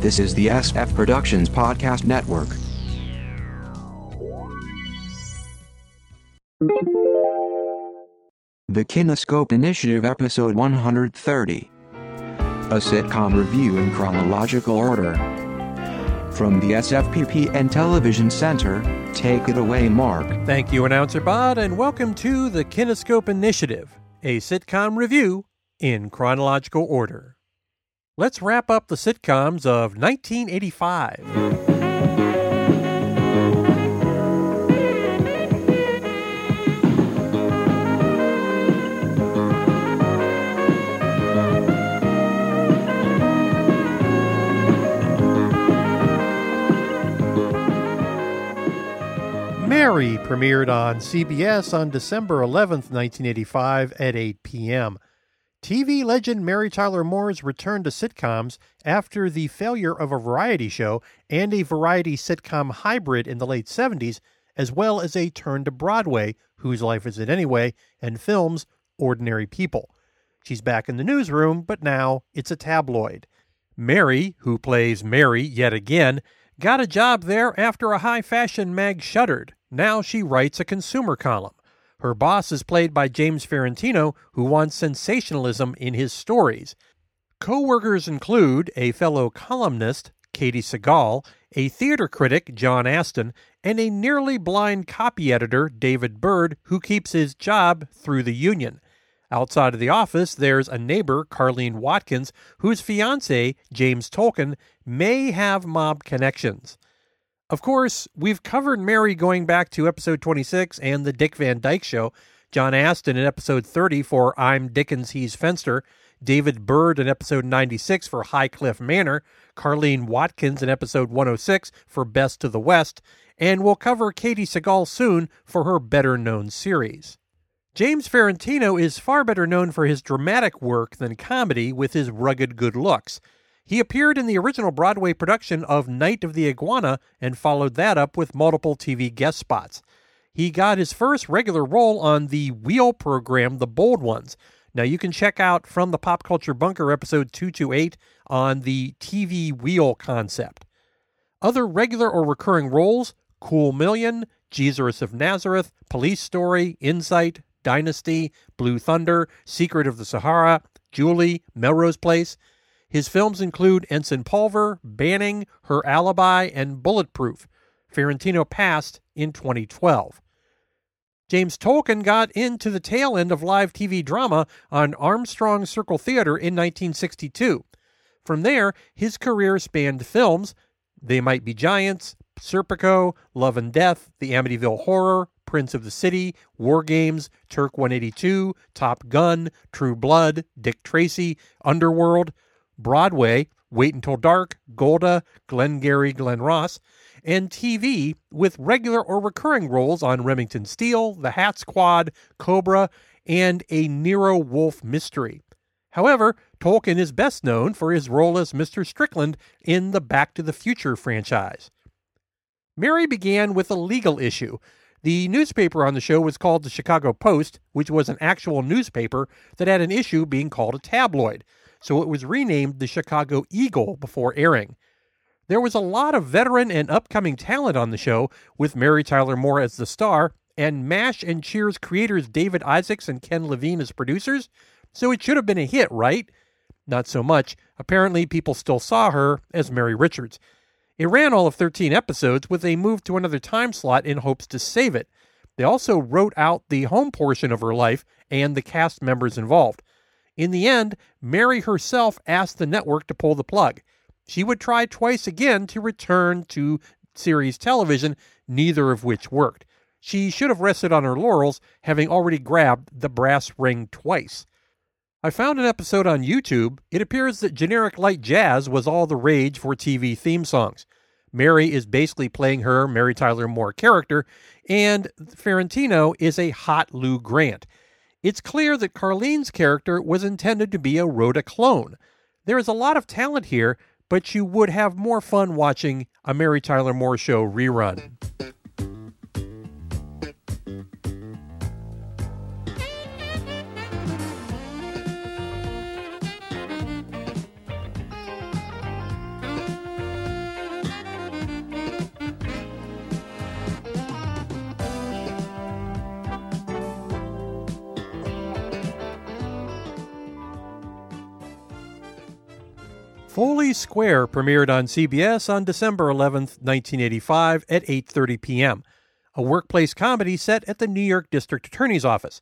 This is the SF Productions Podcast Network. The Kinescope Initiative, Episode 130. A sitcom review in chronological order. From the SFPP and Television Center, take it away, Mark. Thank you, Announcer Bot, and welcome to the Kinescope Initiative, a sitcom review in chronological order. Let's wrap up the sitcoms of 1985. Mary premiered on CBS on December 11th, 1985 at 8 p.m. TV legend Mary Tyler Moore's return to sitcoms after the failure of a variety show and a variety sitcom hybrid in the late 70s, as well as a turn to Broadway, Whose Life Is It Anyway, and films Ordinary People. She's back in the newsroom, but now it's a tabloid. Mary, who plays Mary yet again, got a job there after a high fashion mag shuttered. Now she writes a consumer column. Her boss is played by James Farentino, who wants sensationalism in his stories. Co workers include a fellow columnist, Katey Sagal, a theater critic, John Astin, and a nearly blind copy editor, David Byrd, who keeps his job through the union. Outside of the office, there's a neighbor, Carlene Watkins, whose fiance, James Tolkan, may have mob connections. Of course, we've covered Mary going back to episode 26 and the Dick Van Dyke Show, John Astin in episode 30 for I'm Dickens, He's Fenster, David Byrd in episode 96 for Highcliffe Manor, Carlene Watkins in episode 106 for Best of the West, and we'll cover Katey Sagal soon for her better known series. James Farentino is far better known for his dramatic work than comedy with his rugged good looks. He appeared in the original Broadway production of Night of the Iguana and followed that up with multiple TV guest spots. He got his first regular role on the Wheel program, The Bold Ones. Now you can check out from the Pop Culture Bunker episode 228 on the TV Wheel concept. Other regular or recurring roles Cool Million, Jesus of Nazareth, Police Story, Insight, Dynasty, Blue Thunder, Secret of the Sahara, Julie, Melrose Place, his films include Ensign Pulver, Banning, Her Alibi, and Bulletproof. Farentino passed in 2012. James Tolkan got into the tail end of live TV drama on Armstrong Circle Theater in 1962. From there, his career spanned films They Might Be Giants, Serpico, Love and Death, The Amityville Horror, Prince of the City, War Games, Turk 182, Top Gun, True Blood, Dick Tracy, Underworld, Broadway, Wait Until Dark, Golda, Glengarry Glen Ross, and TV with regular or recurring roles on Remington Steele, The Hat Squad, Cobra, and a Nero Wolfe mystery. However, Tolkan is best known for his role as Mr. Strickland in the Back to the Future franchise. Mary began with a legal issue. The newspaper on the show was called the Chicago Post, which was an actual newspaper that had an issue being called a tabloid so it was renamed the Chicago Eagle before airing. There was a lot of veteran and upcoming talent on the show, with Mary Tyler Moore as the star, and MASH and Cheers creators David Isaacs and Ken Levine as producers, so it should have been a hit, right? Not so much. Apparently, people still saw her as Mary Richards. It ran all of 13 episodes with a move to another time slot in hopes to save it. They also wrote out the home portion of her life and the cast members involved. In the end, Mary herself asked the network to pull the plug. She would try twice again to return to series television, neither of which worked. She should have rested on her laurels, having already grabbed the brass ring twice. I found an episode on YouTube. It appears that generic light jazz was all the rage for TV theme songs. Mary is basically playing her Mary Tyler Moore character, and Farentino is a hot Lou Grant. It's clear that Carlene's character was intended to be a Rhoda clone. There is a lot of talent here, but you would have more fun watching a Mary Tyler Moore show rerun. Foley Square premiered on CBS on December 11, 1985 at 8:30 p.m. A workplace comedy set at the New York District Attorney's Office.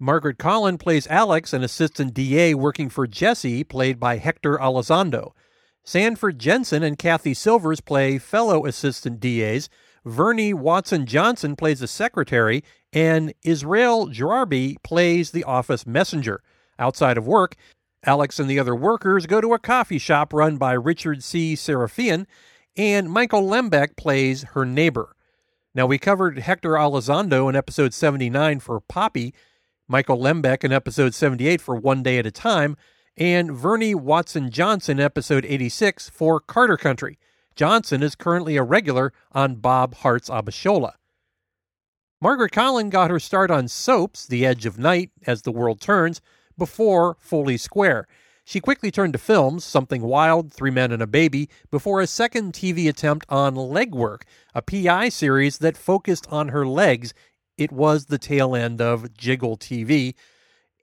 Margaret Colin plays Alex, an assistant DA working for Jesse, played by Hector Elizondo. Sanford Jensen and Cathy Silvers play fellow assistant DAs. Vernee Watson Johnson plays the secretary, and Israel Juarbe plays the office messenger. Outside of work, Alex and the other workers go to a coffee shop run by Richard C. Sarafian, and Michael Lembeck plays her neighbor. Now, we covered Hector Elizondo in episode 79 for Popi, Michael Lembeck in episode 78 for One Day at a Time, and Vernee Watson Johnson episode 86 for Carter Country. Johnson is currently a regular on Bob Hearts Abishola. Margaret Colin got her start on soaps, The Edge of Night, As the World Turns, before Foley Square. She quickly turned to films, Something Wild, Three Men and a Baby, before a second TV attempt on Legwork, a PI series that focused on her legs. It was the tail end of Jiggle TV.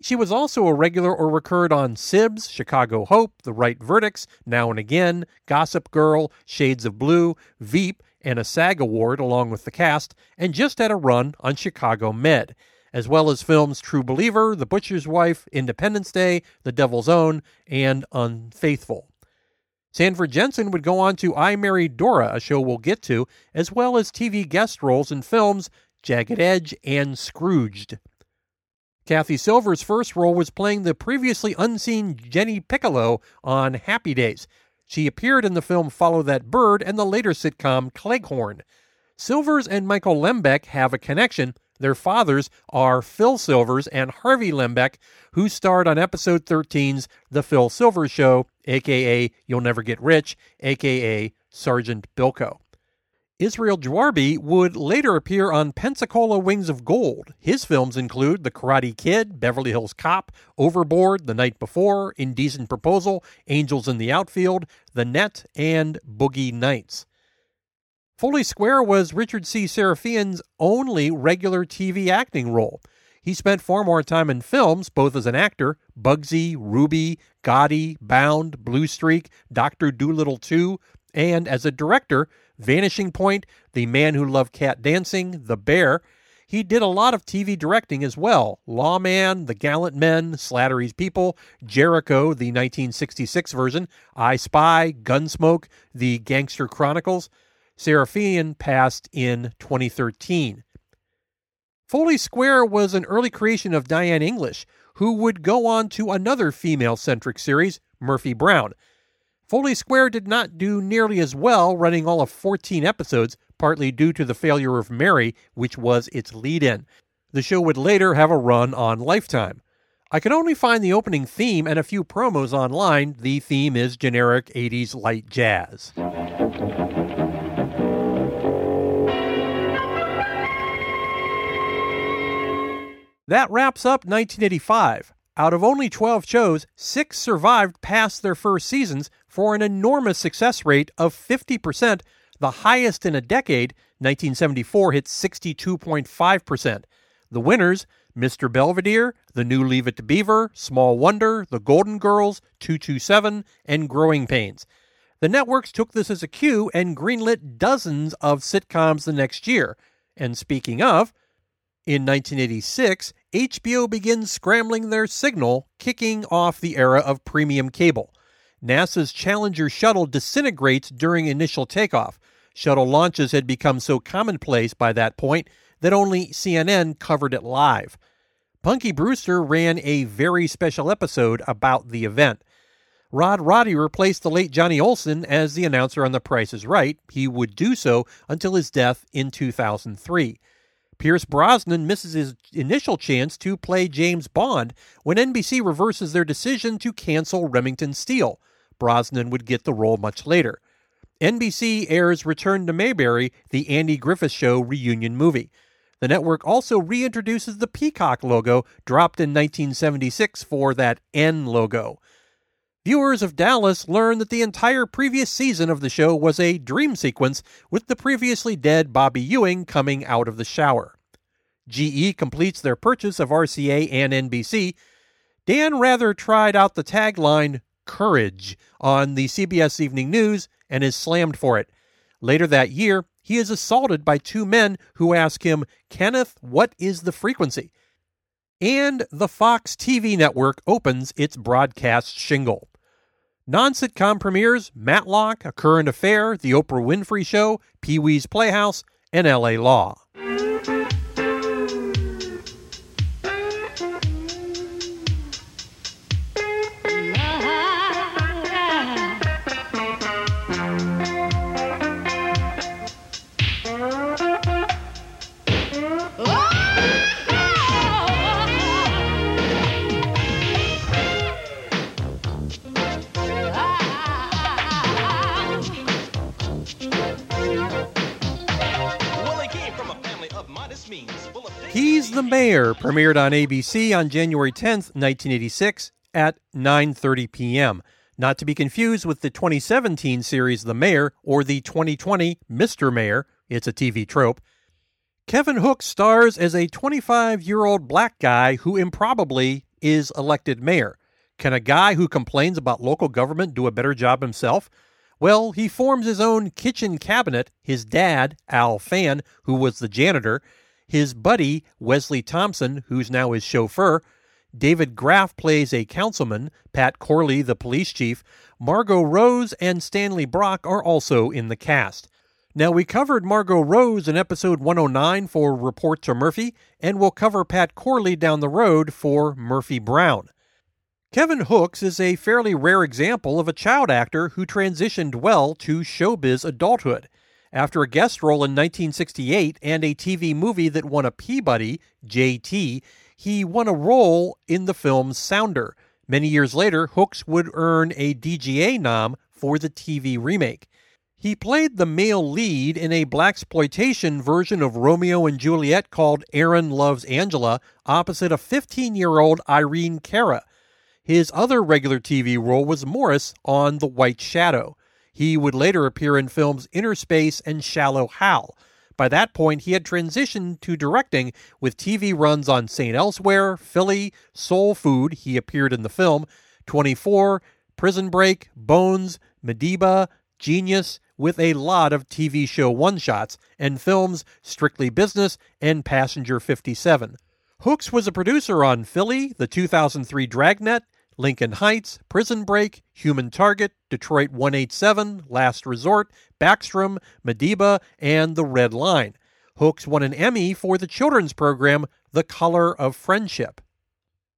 She was also a regular or recurred on Sibs, Chicago Hope, The Wright Verdicts, Now and Again, Gossip Girl, Shades of Blue, Veep, and a SAG award along with the cast, and just had a run on Chicago Med as well as films True Believer, The Butcher's Wife, Independence Day, The Devil's Own, and Unfaithful. Sanford Jensen would go on to I Married Dora, a show we'll get to, as well as TV guest roles in films Jagged Edge and Scrooged. Cathy Silver's first role was playing the previously unseen Jenny Piccolo on Happy Days. She appeared in the film Follow That Bird and the later sitcom Cleghorne. Silvers and Michael Lembeck have a connection, their fathers are Phil Silvers and Harvey Lembeck, who starred on episode 13's The Phil Silvers Show, aka You'll Never Get Rich, aka Sergeant Bilko. Israel Juarbe would later appear on Pensacola Wings of Gold. His films include The Karate Kid, Beverly Hills Cop, Overboard, The Night Before, Indecent Proposal, Angels in the Outfield, The Net, and Boogie Nights. Foley Square was Richard C. Sarafian's only regular TV acting role. He spent far more time in films, both as an actor, Bugsy, Ruby, Gotti, Bound, Blue Streak, Dr. Dolittle 2, and as a director, Vanishing Point, The Man Who Loved Cat Dancing, The Bear. He did a lot of TV directing as well Lawman, The Gallant Men, Slattery's People, Jericho, the 1966 version, I Spy, Gunsmoke, The Gangster Chronicles. Sarafian passed in 2013. Foley Square was an early creation of Diane English, who would go on to another female centric series, Murphy Brown. Foley Square did not do nearly as well, running all of 14 episodes, partly due to the failure of Mary, which was its lead in. The show would later have a run on Lifetime. I can only find the opening theme and a few promos online. The theme is generic 80s light jazz. That wraps up 1985. Out of only 12 shows, six survived past their first seasons for an enormous success rate of 50%, the highest in a decade. 1974 hit 62.5%. The winners Mr. Belvedere, The New Leave It to Beaver, Small Wonder, The Golden Girls, 227, and Growing Pains. The networks took this as a cue and greenlit dozens of sitcoms the next year. And speaking of, in 1986, HBO begins scrambling their signal, kicking off the era of premium cable. NASA's Challenger shuttle disintegrates during initial takeoff. Shuttle launches had become so commonplace by that point that only CNN covered it live. Punky Brewster ran a very special episode about the event. Rod Roddy replaced the late Johnny Olson as the announcer on The Price is Right. He would do so until his death in 2003. Pierce Brosnan misses his initial chance to play James Bond when NBC reverses their decision to cancel Remington Steele. Brosnan would get the role much later. NBC airs Return to Mayberry, the Andy Griffith Show reunion movie. The network also reintroduces the Peacock logo, dropped in 1976 for that N logo. Viewers of Dallas learn that the entire previous season of the show was a dream sequence with the previously dead Bobby Ewing coming out of the shower. GE completes their purchase of RCA and NBC. Dan Rather tried out the tagline, Courage on the CBS Evening News and is slammed for it. Later that year, he is assaulted by two men who ask him, Kenneth, what is the frequency? And the Fox TV network opens its broadcast shingle. Non sitcom premieres Matlock, A Current Affair, The Oprah Winfrey Show, Pee Wee's Playhouse, and LA Law. The Mayor premiered on ABC on January 10, 1986 at 9:30 p.m. Not to be confused with the 2017 series The Mayor or the 2020 Mr. Mayor, it's a TV trope. Kevin Hook stars as a 25-year-old black guy who improbably is elected mayor. Can a guy who complains about local government do a better job himself? Well, he forms his own kitchen cabinet. His dad, Al Fann, who was the janitor, his buddy, Wesley Thompson, who's now his chauffeur, David Graff plays a councilman, Pat Corley, the police chief, Margot Rose and Stanley Brock are also in the cast. Now, we covered Margot Rose in episode 109 for Report to Murphy, and we'll cover Pat Corley down the road for Murphy Brown. Kevin Hooks is a fairly rare example of a child actor who transitioned well to showbiz adulthood. After a guest role in 1968 and a TV movie that won a Peabody, JT, he won a role in the film Sounder. Many years later, Hooks would earn a DGA nom for the TV remake. He played the male lead in a blaxploitation version of Romeo and Juliet called Aaron Loves Angela, opposite a 15-year-old Irene Cara. His other regular TV role was Morris on The White Shadow. He would later appear in films Inner Space and Shallow Hal. By that point, he had transitioned to directing with TV runs on St. Elsewhere, Philly, Soul Food, he appeared in the film, 24, Prison Break, Bones, Madiba, Genius, with a lot of TV show one shots, and films Strictly Business and Passenger 57. Hooks was a producer on Philly, the 2003 Dragnet, Lincoln Heights, Prison Break, Human Target, Detroit 187, Last Resort, Backstrom, Madiba, and The Red Line. Hooks won an Emmy for the children's program The Color of Friendship.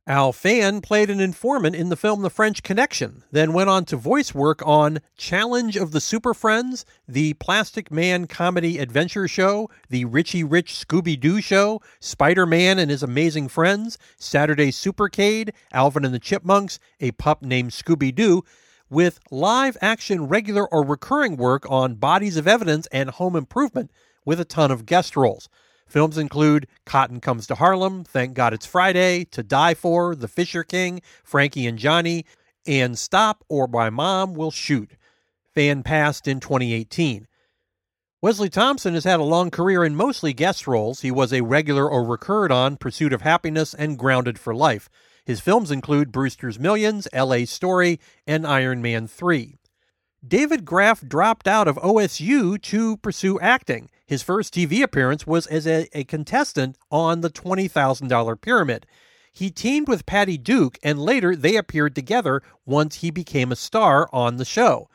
Al Fann played an informant in the film The French Connection, then went on to voice work on Challenge of the Super Friends, the Plastic Man Comedy Adventure Show, the Richie Rich Scooby Doo Show, Spider Man and His Amazing Friends, Saturday Supercade, Alvin and the Chipmunks, A Pup Named Scooby Doo, with live action regular or recurring work on Bodies of Evidence and Home Improvement, with a ton of guest roles. Films include Cotton Comes to Harlem, Thank God It's Friday, To Die For, The Fisher King, Frankie and Johnny, and Stop or My Mom Will Shoot. Fann passed in 2018. Wesley Thompson has had a long career in mostly guest roles. He was a regular or recurred on Pursuit of Happiness and Grounded for Life. His films include Brewster's Millions, LA Story, and Iron Man 3. David Graff dropped out of OSU to pursue acting. His first TV appearance was as a, a contestant on the $20,000 Pyramid. He teamed with Patty Duke, and later they appeared together once he became a star on the show.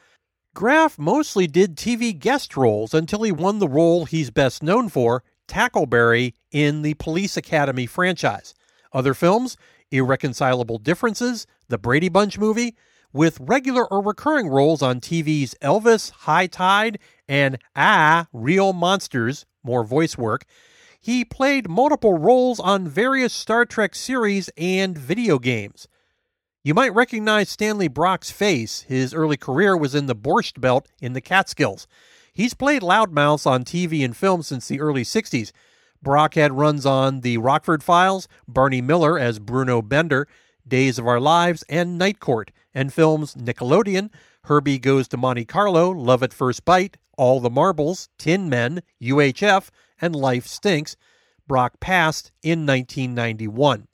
Graff mostly did TV guest roles until he won the role he's best known for, Tackleberry, in the Police Academy franchise. Other films Irreconcilable Differences, The Brady Bunch movie, with regular or recurring roles on TV's Elvis, High Tide, and Ah, Real Monsters, more voice work. He played multiple roles on various Star Trek series and video games. You might recognize Stanley Brock's face. His early career was in the Borscht Belt in the Catskills. He's played loudmouths on TV and film since the early 60s. Brock had runs on The Rockford Files, Barney Miller as Bruno Bender, Days of Our Lives, and Night Court, and films Nickelodeon, Herbie Goes to Monte Carlo, Love at First Bite, All the Marbles, Tin Men, UHF, and Life Stinks. Brock passed in 1991.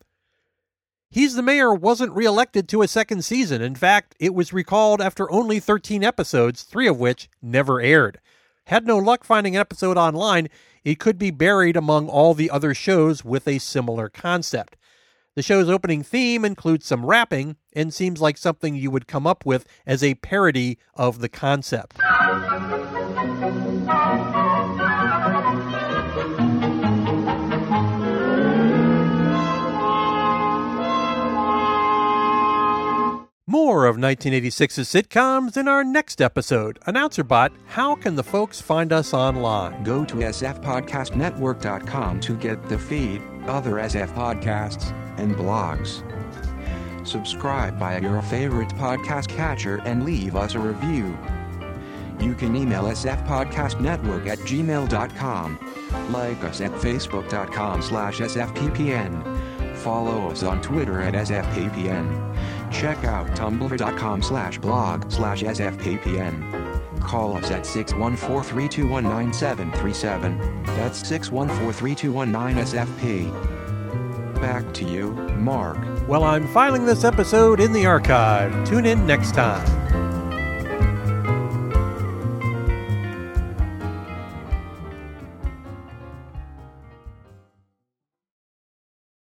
He's the Mayor wasn't reelected to a second season. In fact, it was recalled after only 13 episodes, three of which never aired. Had no luck finding an episode online, it could be buried among all the other shows with a similar concept. The show's opening theme includes some rapping and seems like something you would come up with as a parody of the concept. More of 1986's sitcoms in our next episode. AnnouncerBot, how can the folks find us online? Go to sfpodcastnetwork.com to get the feed, other SF podcasts, and blogs. Subscribe via your favorite podcast catcher and leave us a review. You can email sfpodcastnetwork at gmail.com. Like us at facebook.com slash sfppn. Follow us on Twitter at sfppn. Check out tumblr.com slash blog slash sfppn. Call us at 614-321-9737. That's 614-321-9SFP. Back to you, Mark. Well, I'm filing this episode in the archive. Tune in next time.